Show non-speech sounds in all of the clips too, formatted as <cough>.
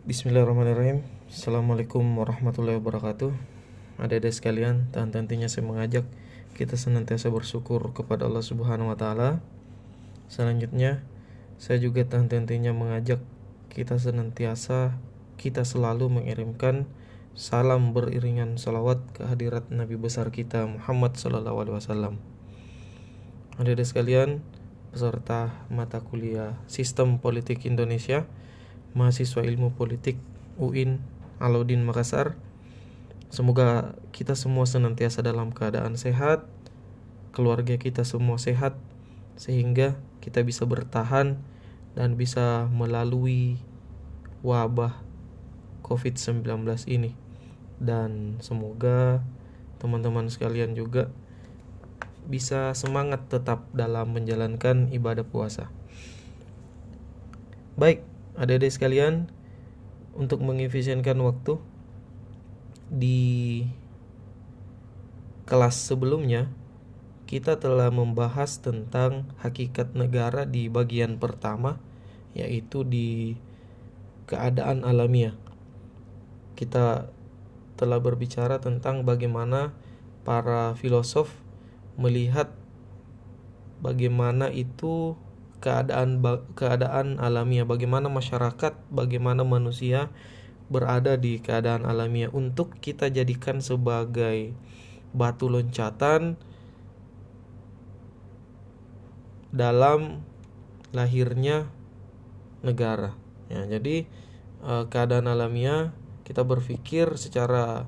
Bismillahirrahmanirrahim Assalamualaikum warahmatullahi wabarakatuh Adik-adik sekalian, tentunya saya mengajak kita senantiasa bersyukur kepada Allah Subhanahu wa taala. Selanjutnya, saya juga tentunya mengajak kita senantiasa kita selalu mengirimkan salam beriringan salawat ke hadirat Nabi besar kita Muhammad sallallahu alaihi wasallam. Adik-adik sekalian, peserta mata kuliah Sistem Politik Indonesia mahasiswa ilmu politik UIN Alauddin Makassar. Semoga kita semua senantiasa dalam keadaan sehat, keluarga kita semua sehat, sehingga kita bisa bertahan dan bisa melalui wabah COVID-19 ini. Dan semoga teman-teman sekalian juga bisa semangat tetap dalam menjalankan ibadah puasa. Baik, adik-adik sekalian untuk mengefisienkan waktu di kelas sebelumnya kita telah membahas tentang hakikat negara di bagian pertama yaitu di keadaan alamiah. Kita telah berbicara tentang bagaimana para filosof melihat bagaimana itu keadaan keadaan alamiah. Bagaimana masyarakat bagaimana manusia berada di keadaan alamiah untuk kita jadikan sebagai batu loncatan dalam lahirnya negara. Ya jadi eh, keadaan alamiah kita berpikir secara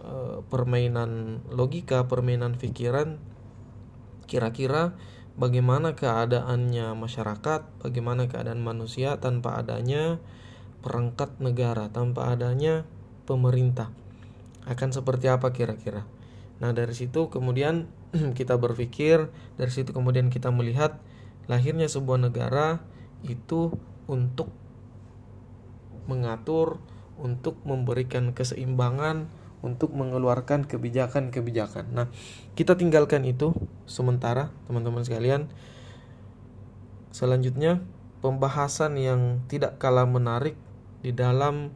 eh, permainan logika permainan pikiran kira-kira bagaimana keadaannya masyarakat, bagaimana keadaan manusia tanpa adanya perangkat negara, tanpa adanya pemerintah. Akan seperti apa kira-kira? Nah, dari situ kemudian <clears throat> kita berpikir, dari situ kemudian kita melihat lahirnya sebuah negara itu untuk mengatur, untuk memberikan keseimbangan, untuk mengeluarkan kebijakan-kebijakan. Nah, kita tinggalkan itu sementara, teman-teman sekalian. Selanjutnya, pembahasan yang tidak kalah menarik di dalam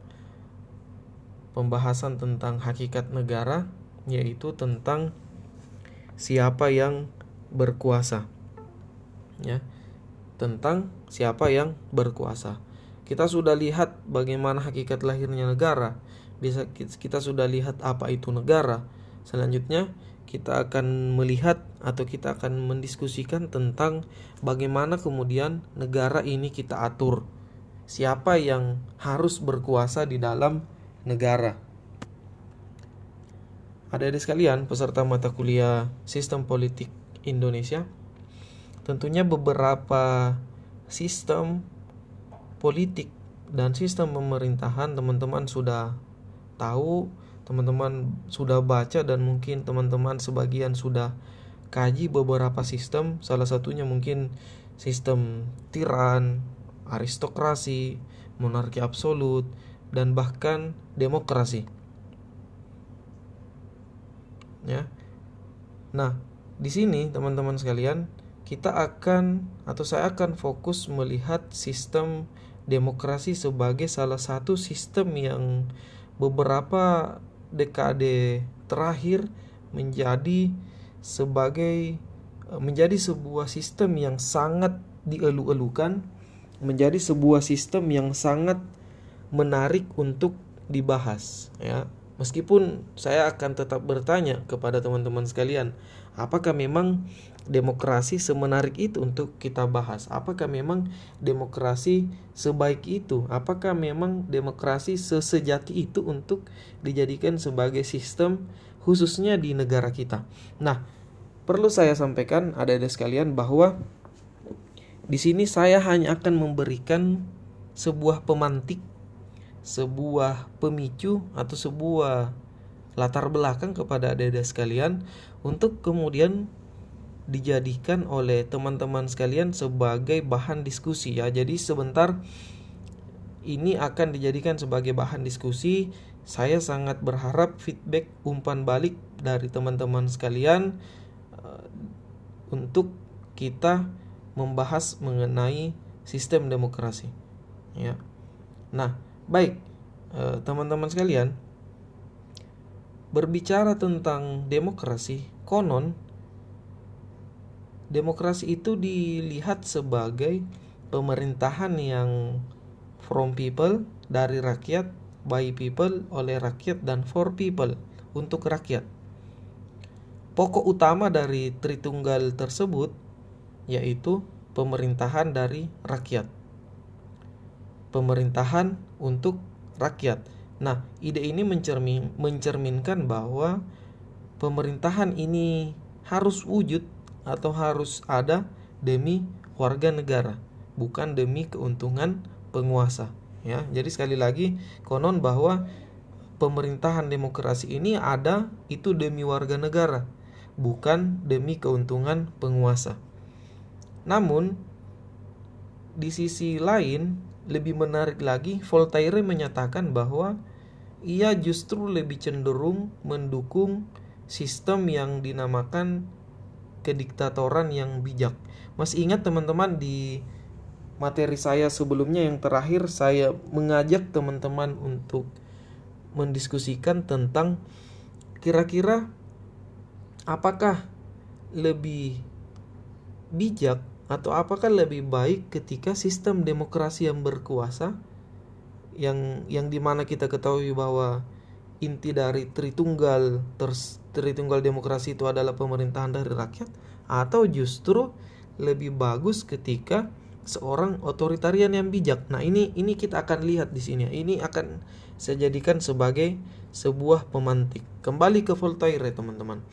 pembahasan tentang hakikat negara yaitu tentang siapa yang berkuasa. Ya. Tentang siapa yang berkuasa. Kita sudah lihat bagaimana hakikat lahirnya negara bisa kita sudah lihat apa itu negara. Selanjutnya kita akan melihat atau kita akan mendiskusikan tentang bagaimana kemudian negara ini kita atur. Siapa yang harus berkuasa di dalam negara. Ada-ada sekalian peserta mata kuliah Sistem Politik Indonesia. Tentunya beberapa sistem politik dan sistem pemerintahan teman-teman sudah tahu, teman-teman sudah baca dan mungkin teman-teman sebagian sudah kaji beberapa sistem, salah satunya mungkin sistem tiran, aristokrasi, monarki absolut, dan bahkan demokrasi. Ya. Nah, di sini teman-teman sekalian, kita akan atau saya akan fokus melihat sistem demokrasi sebagai salah satu sistem yang beberapa dekade terakhir menjadi sebagai eh, menjadi sebuah sistem yang sangat dielu-elukan, menjadi sebuah sistem yang sangat menarik untuk dibahas ya. Meskipun saya akan tetap bertanya kepada teman-teman sekalian, apakah memang demokrasi semenarik itu untuk kita bahas? Apakah memang demokrasi sebaik itu? Apakah memang demokrasi sesejati itu untuk dijadikan sebagai sistem khususnya di negara kita? Nah, perlu saya sampaikan ada-ada sekalian bahwa di sini saya hanya akan memberikan sebuah pemantik, sebuah pemicu atau sebuah latar belakang kepada adik-adik sekalian untuk kemudian dijadikan oleh teman-teman sekalian sebagai bahan diskusi ya. Jadi sebentar ini akan dijadikan sebagai bahan diskusi. Saya sangat berharap feedback umpan balik dari teman-teman sekalian uh, untuk kita membahas mengenai sistem demokrasi. Ya. Nah, Baik, eh, teman-teman sekalian, berbicara tentang demokrasi, konon demokrasi itu dilihat sebagai pemerintahan yang from people dari rakyat, by people oleh rakyat dan for people untuk rakyat. Pokok utama dari Tritunggal tersebut yaitu pemerintahan dari rakyat. Pemerintahan untuk rakyat. Nah, ide ini mencermin, mencerminkan bahwa pemerintahan ini harus wujud atau harus ada demi warga negara, bukan demi keuntungan penguasa. Ya, jadi sekali lagi konon bahwa pemerintahan demokrasi ini ada itu demi warga negara, bukan demi keuntungan penguasa. Namun, di sisi lain, lebih menarik lagi, Voltaire menyatakan bahwa ia justru lebih cenderung mendukung sistem yang dinamakan kediktatoran yang bijak. Masih ingat teman-teman di materi saya sebelumnya yang terakhir saya mengajak teman-teman untuk mendiskusikan tentang kira-kira apakah lebih bijak atau apakah lebih baik ketika sistem demokrasi yang berkuasa yang yang di mana kita ketahui bahwa inti dari Tritunggal ters, Tritunggal demokrasi itu adalah pemerintahan dari rakyat atau justru lebih bagus ketika seorang otoritarian yang bijak. Nah, ini ini kita akan lihat di sini. Ini akan saya jadikan sebagai sebuah pemantik. Kembali ke Voltaire, teman-teman.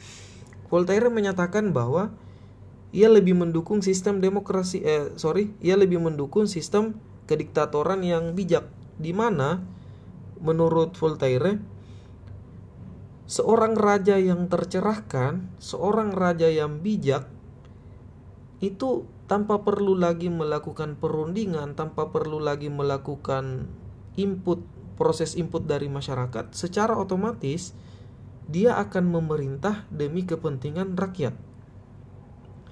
Voltaire menyatakan bahwa ia lebih mendukung sistem demokrasi eh sorry, ia lebih mendukung sistem kediktatoran yang bijak di mana menurut Voltaire seorang raja yang tercerahkan, seorang raja yang bijak itu tanpa perlu lagi melakukan perundingan, tanpa perlu lagi melakukan input proses input dari masyarakat, secara otomatis dia akan memerintah demi kepentingan rakyat.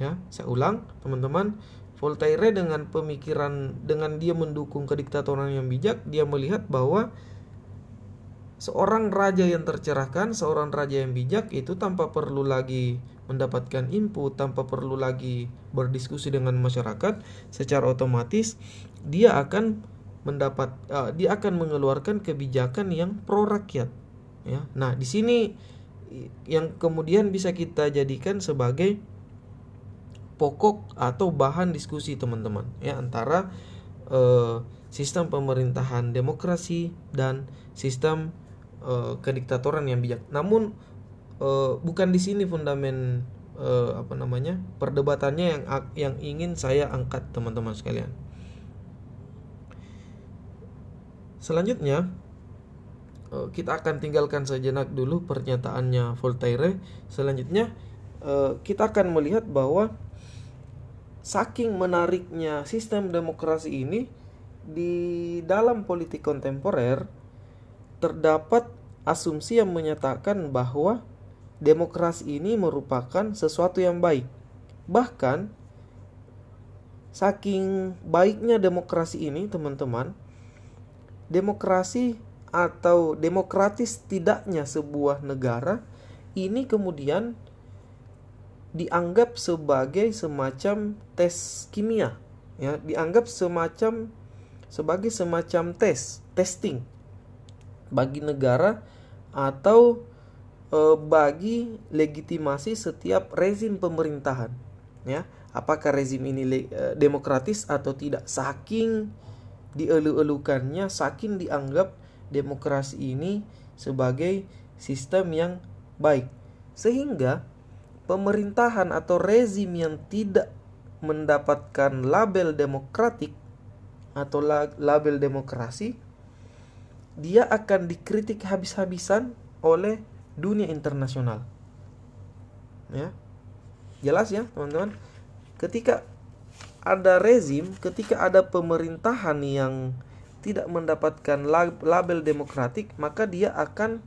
Ya, saya ulang, teman-teman, Voltaire dengan pemikiran dengan dia mendukung kediktatoran yang bijak, dia melihat bahwa seorang raja yang tercerahkan, seorang raja yang bijak itu tanpa perlu lagi mendapatkan input, tanpa perlu lagi berdiskusi dengan masyarakat, secara otomatis dia akan mendapat uh, dia akan mengeluarkan kebijakan yang pro rakyat ya. Nah, di sini yang kemudian bisa kita jadikan sebagai pokok atau bahan diskusi teman-teman ya antara uh, sistem pemerintahan demokrasi dan sistem uh, kediktatoran yang bijak. Namun uh, bukan di sini fundamen uh, apa namanya perdebatannya yang yang ingin saya angkat teman-teman sekalian. Selanjutnya Eh, kita akan tinggalkan sejenak dulu pernyataannya Voltaire. Selanjutnya eh, kita akan melihat bahwa saking menariknya sistem demokrasi ini di dalam politik kontemporer terdapat asumsi yang menyatakan bahwa demokrasi ini merupakan sesuatu yang baik. Bahkan saking baiknya demokrasi ini, teman-teman, demokrasi atau demokratis tidaknya sebuah negara ini kemudian dianggap sebagai semacam tes kimia ya dianggap semacam sebagai semacam tes testing bagi negara atau e, bagi legitimasi setiap rezim pemerintahan ya apakah rezim ini le, e, demokratis atau tidak saking dielu-elukannya saking dianggap demokrasi ini sebagai sistem yang baik. Sehingga pemerintahan atau rezim yang tidak mendapatkan label demokratik atau label demokrasi dia akan dikritik habis-habisan oleh dunia internasional. Ya. Jelas ya, teman-teman. Ketika ada rezim, ketika ada pemerintahan yang tidak mendapatkan label demokratik, maka dia akan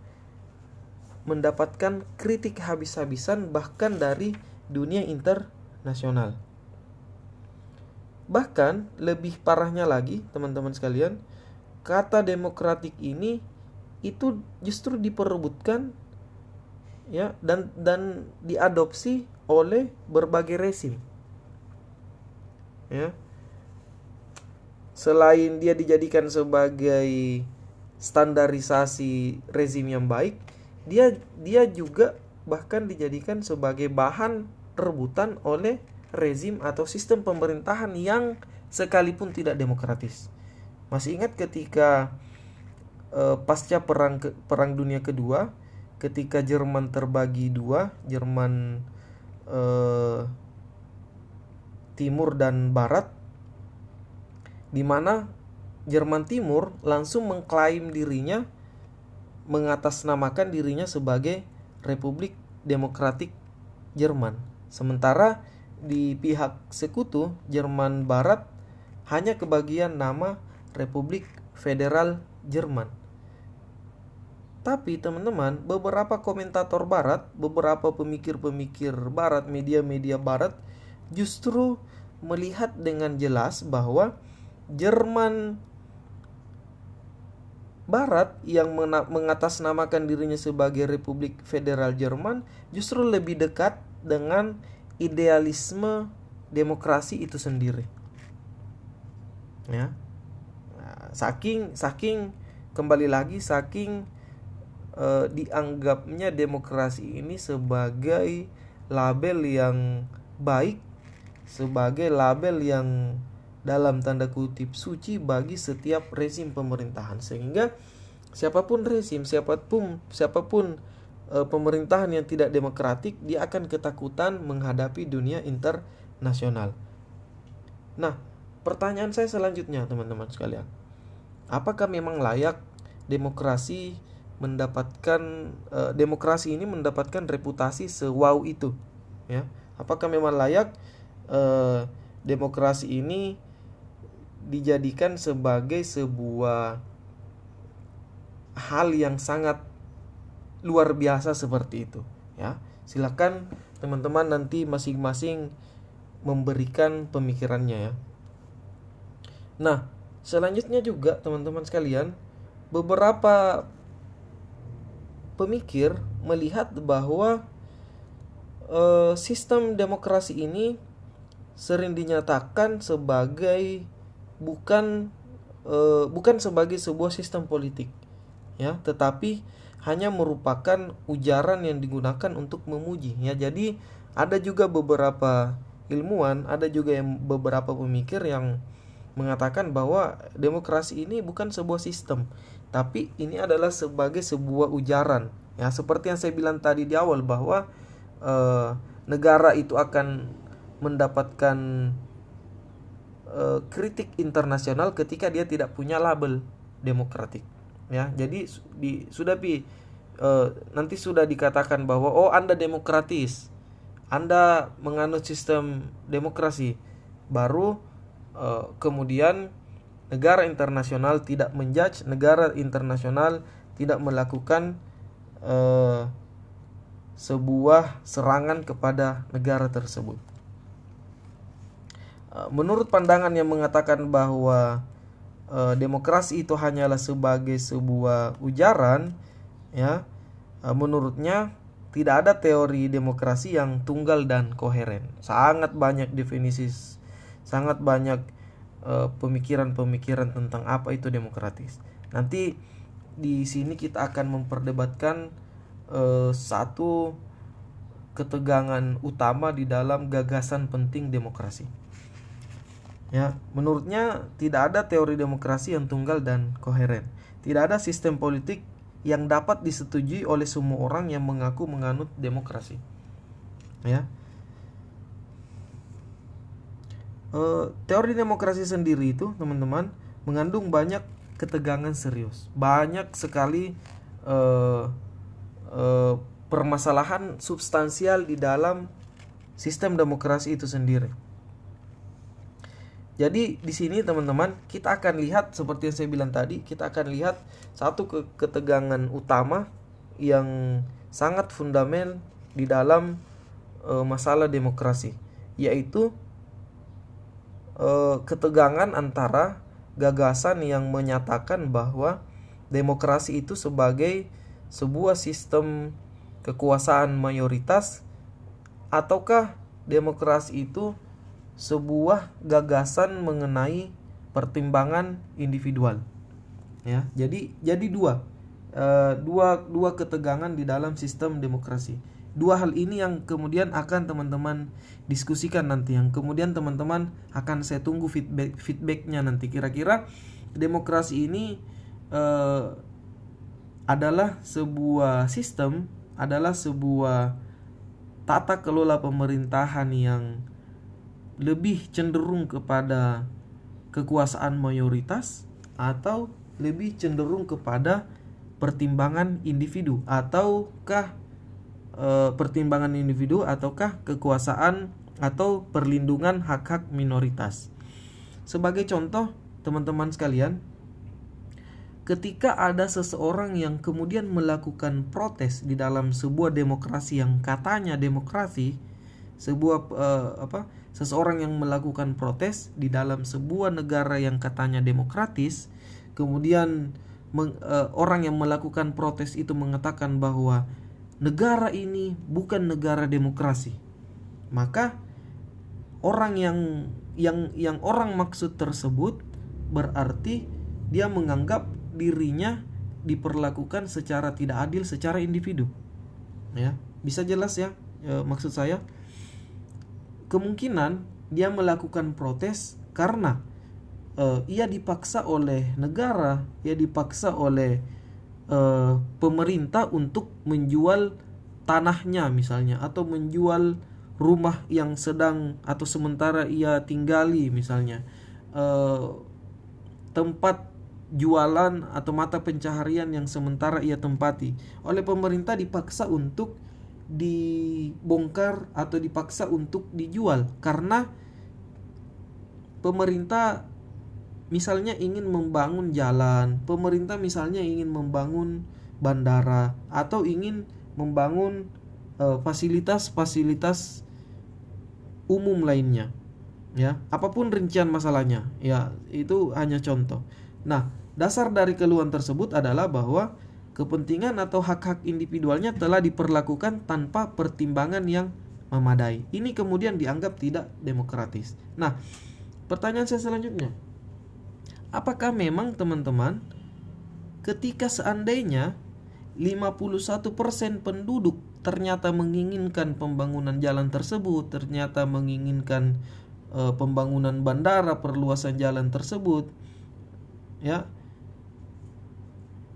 mendapatkan kritik habis-habisan bahkan dari dunia internasional. Bahkan lebih parahnya lagi, teman-teman sekalian, kata demokratik ini itu justru diperebutkan ya dan dan diadopsi oleh berbagai rezim ya selain dia dijadikan sebagai standarisasi rezim yang baik dia dia juga bahkan dijadikan sebagai bahan rebutan oleh rezim atau sistem pemerintahan yang sekalipun tidak demokratis. Masih ingat ketika uh, pasca perang ke, perang dunia kedua, ketika Jerman terbagi dua, Jerman uh, Timur dan Barat, di mana Jerman Timur langsung mengklaim dirinya mengatasnamakan dirinya sebagai Republik Demokratik Jerman. Sementara di pihak sekutu Jerman Barat hanya kebagian nama Republik Federal Jerman. Tapi teman-teman, beberapa komentator barat, beberapa pemikir-pemikir barat, media-media barat justru melihat dengan jelas bahwa Jerman Barat yang mengatasnamakan dirinya sebagai Republik Federal Jerman justru lebih dekat dengan idealisme demokrasi itu sendiri. Ya. Saking saking kembali lagi saking uh, dianggapnya demokrasi ini sebagai label yang baik, sebagai label yang dalam tanda kutip suci bagi setiap rezim pemerintahan sehingga siapa pun rezim siapa pun siapa pun e, pemerintahan yang tidak demokratik dia akan ketakutan menghadapi dunia internasional. Nah, pertanyaan saya selanjutnya teman-teman sekalian. Apakah memang layak demokrasi mendapatkan e, demokrasi ini mendapatkan reputasi sewow itu ya? Apakah memang layak e, demokrasi ini dijadikan sebagai sebuah hal yang sangat luar biasa seperti itu ya silakan teman-teman nanti masing-masing memberikan pemikirannya ya nah selanjutnya juga teman-teman sekalian beberapa pemikir melihat bahwa e, sistem demokrasi ini sering dinyatakan sebagai bukan uh, bukan sebagai sebuah sistem politik ya tetapi hanya merupakan ujaran yang digunakan untuk memuji ya. Jadi ada juga beberapa ilmuwan ada juga yang beberapa pemikir yang mengatakan bahwa demokrasi ini bukan sebuah sistem tapi ini adalah sebagai sebuah ujaran. Ya seperti yang saya bilang tadi di awal bahwa uh, negara itu akan mendapatkan uh, kritik internasional ketika dia tidak punya label demokratik. Ya jadi di sudah pi uh, nanti sudah dikatakan bahwa oh anda demokratis anda menganut sistem demokrasi baru uh, kemudian negara internasional tidak menjudge negara internasional tidak melakukan uh, sebuah serangan kepada negara tersebut. Eh, menurut pandangan yang mengatakan bahwa uh, demokrasi itu hanyalah sebagai sebuah ujaran ya uh, menurutnya tidak ada teori demokrasi yang tunggal dan koheren. Sangat banyak definisi sangat banyak pemikiran-pemikiran uh, tentang apa itu demokratis nanti di sini kita akan memperdebatkan uh, satu ketegangan utama di dalam gagasan penting demokrasi Ya, menurutnya tidak ada teori demokrasi yang tunggal dan koheren. Tidak ada sistem politik yang dapat disetujui oleh semua orang yang mengaku menganut demokrasi. Ya. E, teori demokrasi sendiri itu, teman-teman, mengandung banyak ketegangan serius. Banyak sekali e, e, permasalahan substansial di dalam sistem demokrasi itu sendiri. Jadi di sini teman-teman kita akan lihat seperti yang saya bilang tadi, kita akan lihat satu ke ketegangan utama yang sangat fundamental di dalam e, masalah demokrasi, yaitu e, ketegangan antara gagasan yang menyatakan bahwa demokrasi itu sebagai sebuah sistem kekuasaan mayoritas ataukah demokrasi itu sebuah gagasan mengenai pertimbangan individual? Ya jadi jadi dua uh, dua dua ketegangan di dalam sistem demokrasi dua hal ini yang kemudian akan teman-teman diskusikan nanti yang kemudian teman-teman akan saya tunggu feedback feedbacknya nanti. Kira-kira demokrasi ini uh, adalah sebuah sistem adalah sebuah tata kelola pemerintahan yang lebih cenderung kepada kekuasaan mayoritas atau lebih cenderung kepada pertimbangan individu ataukah e, pertimbangan individu ataukah kekuasaan atau perlindungan hak-hak minoritas. Sebagai contoh, teman-teman sekalian, ketika ada seseorang yang kemudian melakukan protes di dalam sebuah demokrasi yang katanya demokrasi, sebuah e, apa? seseorang yang melakukan protes di dalam sebuah negara yang katanya demokratis, kemudian meng, uh, orang yang melakukan protes itu mengatakan bahwa negara ini bukan negara demokrasi, maka orang yang yang yang orang maksud tersebut berarti dia menganggap dirinya diperlakukan secara tidak adil secara individu. Ya, bisa jelas ya, ya maksud saya kemungkinan dia melakukan protes karena uh, ia dipaksa oleh negara, ia dipaksa oleh uh, pemerintah untuk menjual tanahnya misalnya atau menjual rumah yang sedang atau sementara ia tinggali misalnya. Uh, tempat jualan atau mata pencaharian yang sementara ia tempati. Oleh pemerintah dipaksa untuk dibongkar atau dipaksa untuk dijual. Karena pemerintah misalnya ingin membangun jalan, pemerintah misalnya ingin membangun bandara atau ingin membangun eh, fasilitas-fasilitas uh, umum lainnya. Ya, apa pun rincian masalahnya, ya itu hanya contoh. Nah, dasar dari keluhan tersebut adalah bahwa kepentingan atau hak-hak individualnya telah diperlakukan tanpa pertimbangan yang memadai. Ini kemudian dianggap tidak demokratis. Nah, pertanyaan saya selanjutnya. Apakah memang teman-teman ketika seandainya 51% penduduk ternyata menginginkan pembangunan jalan tersebut, ternyata menginginkan e, pembangunan bandara, perluasan jalan tersebut, ya,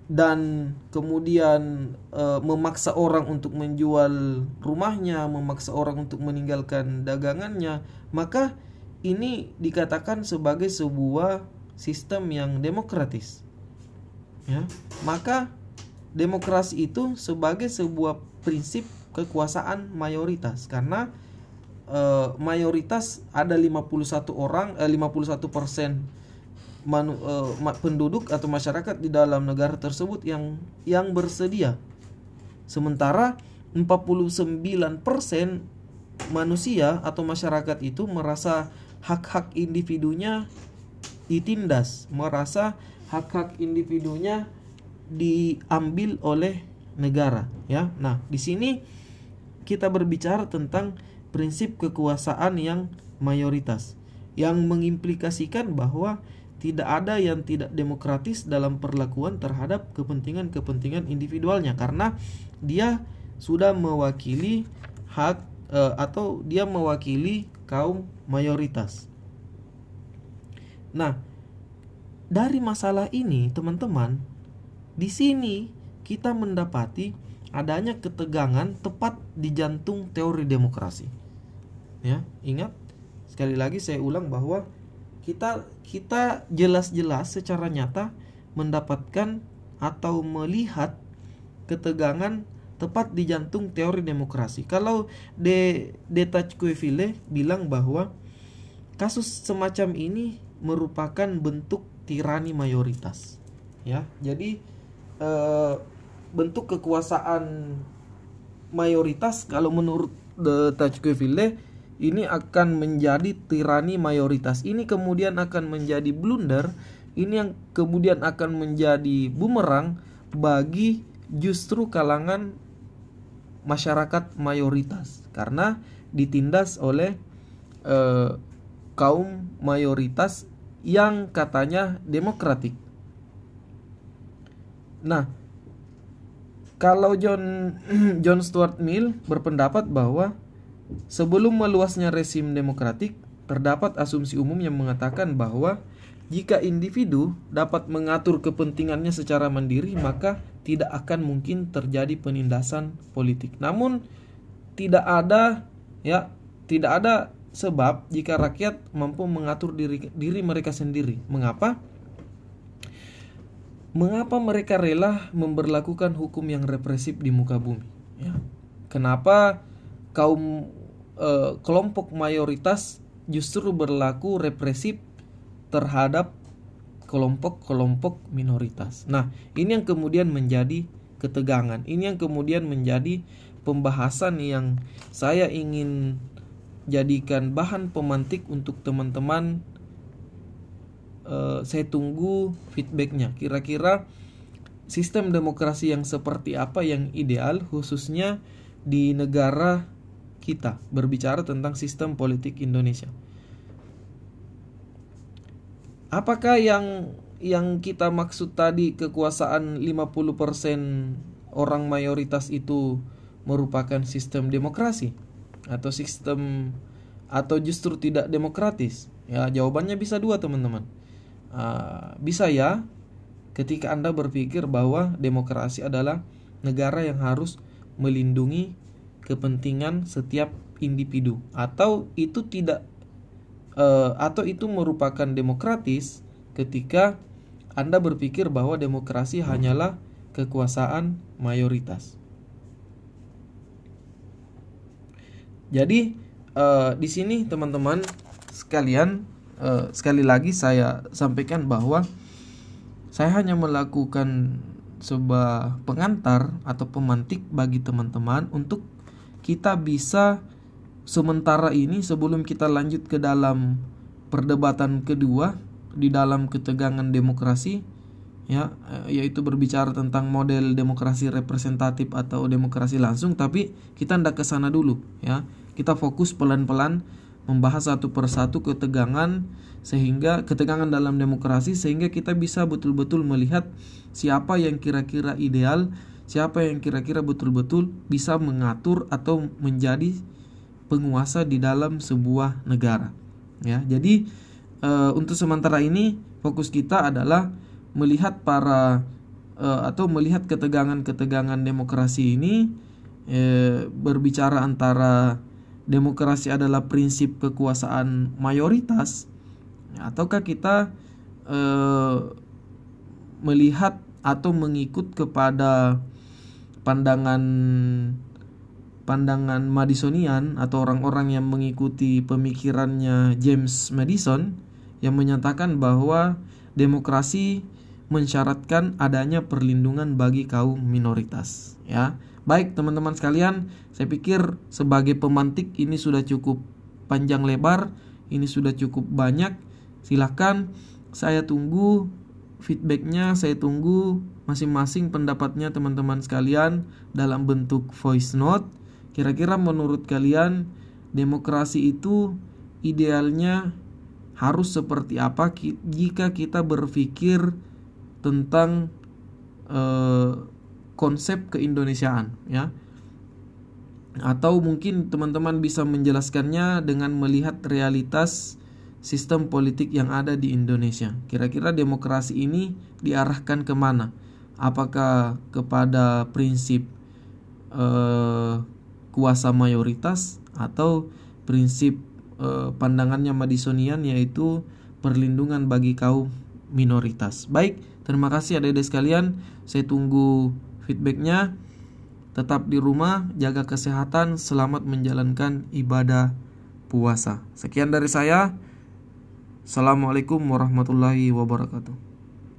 dan kemudian e, memaksa orang untuk menjual rumahnya, memaksa orang untuk meninggalkan dagangannya, maka ini dikatakan sebagai sebuah sistem yang demokratis. Ya, maka demokrasi itu sebagai sebuah prinsip kekuasaan mayoritas karena e, mayoritas ada 51 orang eh, 51 persen manu, uh, penduduk atau masyarakat di dalam negara tersebut yang yang bersedia. Sementara 49% manusia atau masyarakat itu merasa hak-hak individunya ditindas, merasa hak-hak individunya diambil oleh negara, ya. Nah, di sini kita berbicara tentang prinsip kekuasaan yang mayoritas yang mengimplikasikan bahwa tidak ada yang tidak demokratis dalam perlakuan terhadap kepentingan-kepentingan individualnya karena dia sudah mewakili hak e, atau dia mewakili kaum mayoritas. Nah, dari masalah ini, teman-teman, di sini kita mendapati adanya ketegangan tepat di jantung teori demokrasi. Ya, ingat sekali lagi saya ulang bahwa kita kita jelas-jelas secara nyata mendapatkan atau melihat ketegangan tepat di jantung teori demokrasi. Kalau De Detachkueville bilang bahwa kasus semacam ini merupakan bentuk tirani mayoritas. Ya, jadi e, bentuk kekuasaan mayoritas kalau menurut De Detachkueville ini akan menjadi tirani mayoritas. Ini kemudian akan menjadi blunder ini yang kemudian akan menjadi bumerang bagi justru kalangan masyarakat mayoritas karena ditindas oleh eh, kaum mayoritas yang katanya demokratik. Nah, kalau John <clears throat> John Stuart Mill berpendapat bahwa sebelum meluasnya rezim demokratik terdapat asumsi umum yang mengatakan bahwa jika individu dapat mengatur kepentingannya secara mandiri, maka tidak akan mungkin terjadi penindasan politik. Namun tidak ada ya, tidak ada sebab jika rakyat mampu mengatur diri diri mereka sendiri. Mengapa? Mengapa mereka rela memberlakukan hukum yang represif di muka bumi? Ya. Kenapa kaum eh, kelompok mayoritas justru berlaku represif terhadap kelompok-kelompok minoritas. Nah, ini yang kemudian menjadi ketegangan. Ini yang kemudian menjadi pembahasan yang saya ingin jadikan bahan pemantik untuk teman-teman. Uh, saya tunggu feedbacknya. Kira-kira sistem demokrasi yang seperti apa yang ideal, khususnya di negara kita berbicara tentang sistem politik Indonesia. Apakah yang yang kita maksud tadi kekuasaan 50% orang mayoritas itu merupakan sistem demokrasi atau sistem atau justru tidak demokratis? Ya, jawabannya bisa dua, teman-teman. Uh, bisa ya ketika Anda berpikir bahwa demokrasi adalah negara yang harus melindungi kepentingan setiap individu atau itu tidak uh, atau itu merupakan demokratis ketika Anda berpikir bahwa demokrasi hanyalah kekuasaan mayoritas. Jadi uh, di sini teman-teman sekalian uh, sekali lagi saya sampaikan bahwa saya hanya melakukan sebuah pengantar atau pemantik bagi teman-teman untuk kita bisa sementara ini sebelum kita lanjut ke dalam perdebatan kedua di dalam ketegangan demokrasi ya eh, yaitu berbicara tentang model demokrasi representatif atau demokrasi langsung tapi kita ndak ke sana dulu ya kita fokus pelan-pelan membahas satu persatu ketegangan sehingga ketegangan dalam demokrasi sehingga kita bisa betul-betul melihat siapa yang kira-kira ideal siapa yang kira-kira betul-betul bisa mengatur atau menjadi penguasa di dalam sebuah negara. Ya, jadi e, untuk sementara ini fokus kita adalah melihat para e, atau melihat ketegangan-ketegangan demokrasi ini e, berbicara antara demokrasi adalah prinsip kekuasaan mayoritas ataukah kita e, melihat atau mengikut kepada pandangan pandangan Madisonian atau orang-orang yang mengikuti pemikirannya James Madison yang menyatakan bahwa demokrasi mensyaratkan adanya perlindungan bagi kaum minoritas ya. Baik teman-teman sekalian, saya pikir sebagai pemantik ini sudah cukup panjang lebar, ini sudah cukup banyak. Silahkan saya tunggu feedbacknya, saya tunggu masing-masing pendapatnya teman-teman sekalian dalam bentuk voice note Kira-kira menurut kalian demokrasi itu idealnya harus seperti apa jika kita berpikir tentang uh, konsep keindonesiaan ya atau mungkin teman-teman bisa menjelaskannya dengan melihat realitas sistem politik yang ada di Indonesia. Kira-kira demokrasi ini diarahkan ke mana? Apakah kepada prinsip uh, kuasa mayoritas atau prinsip eh, pandangannya Madisonian yaitu perlindungan bagi kaum minoritas. Baik, terima kasih adik-adik sekalian. Saya tunggu feedbacknya. Tetap di rumah, jaga kesehatan, selamat menjalankan ibadah puasa. Sekian dari saya. Assalamualaikum warahmatullahi wabarakatuh.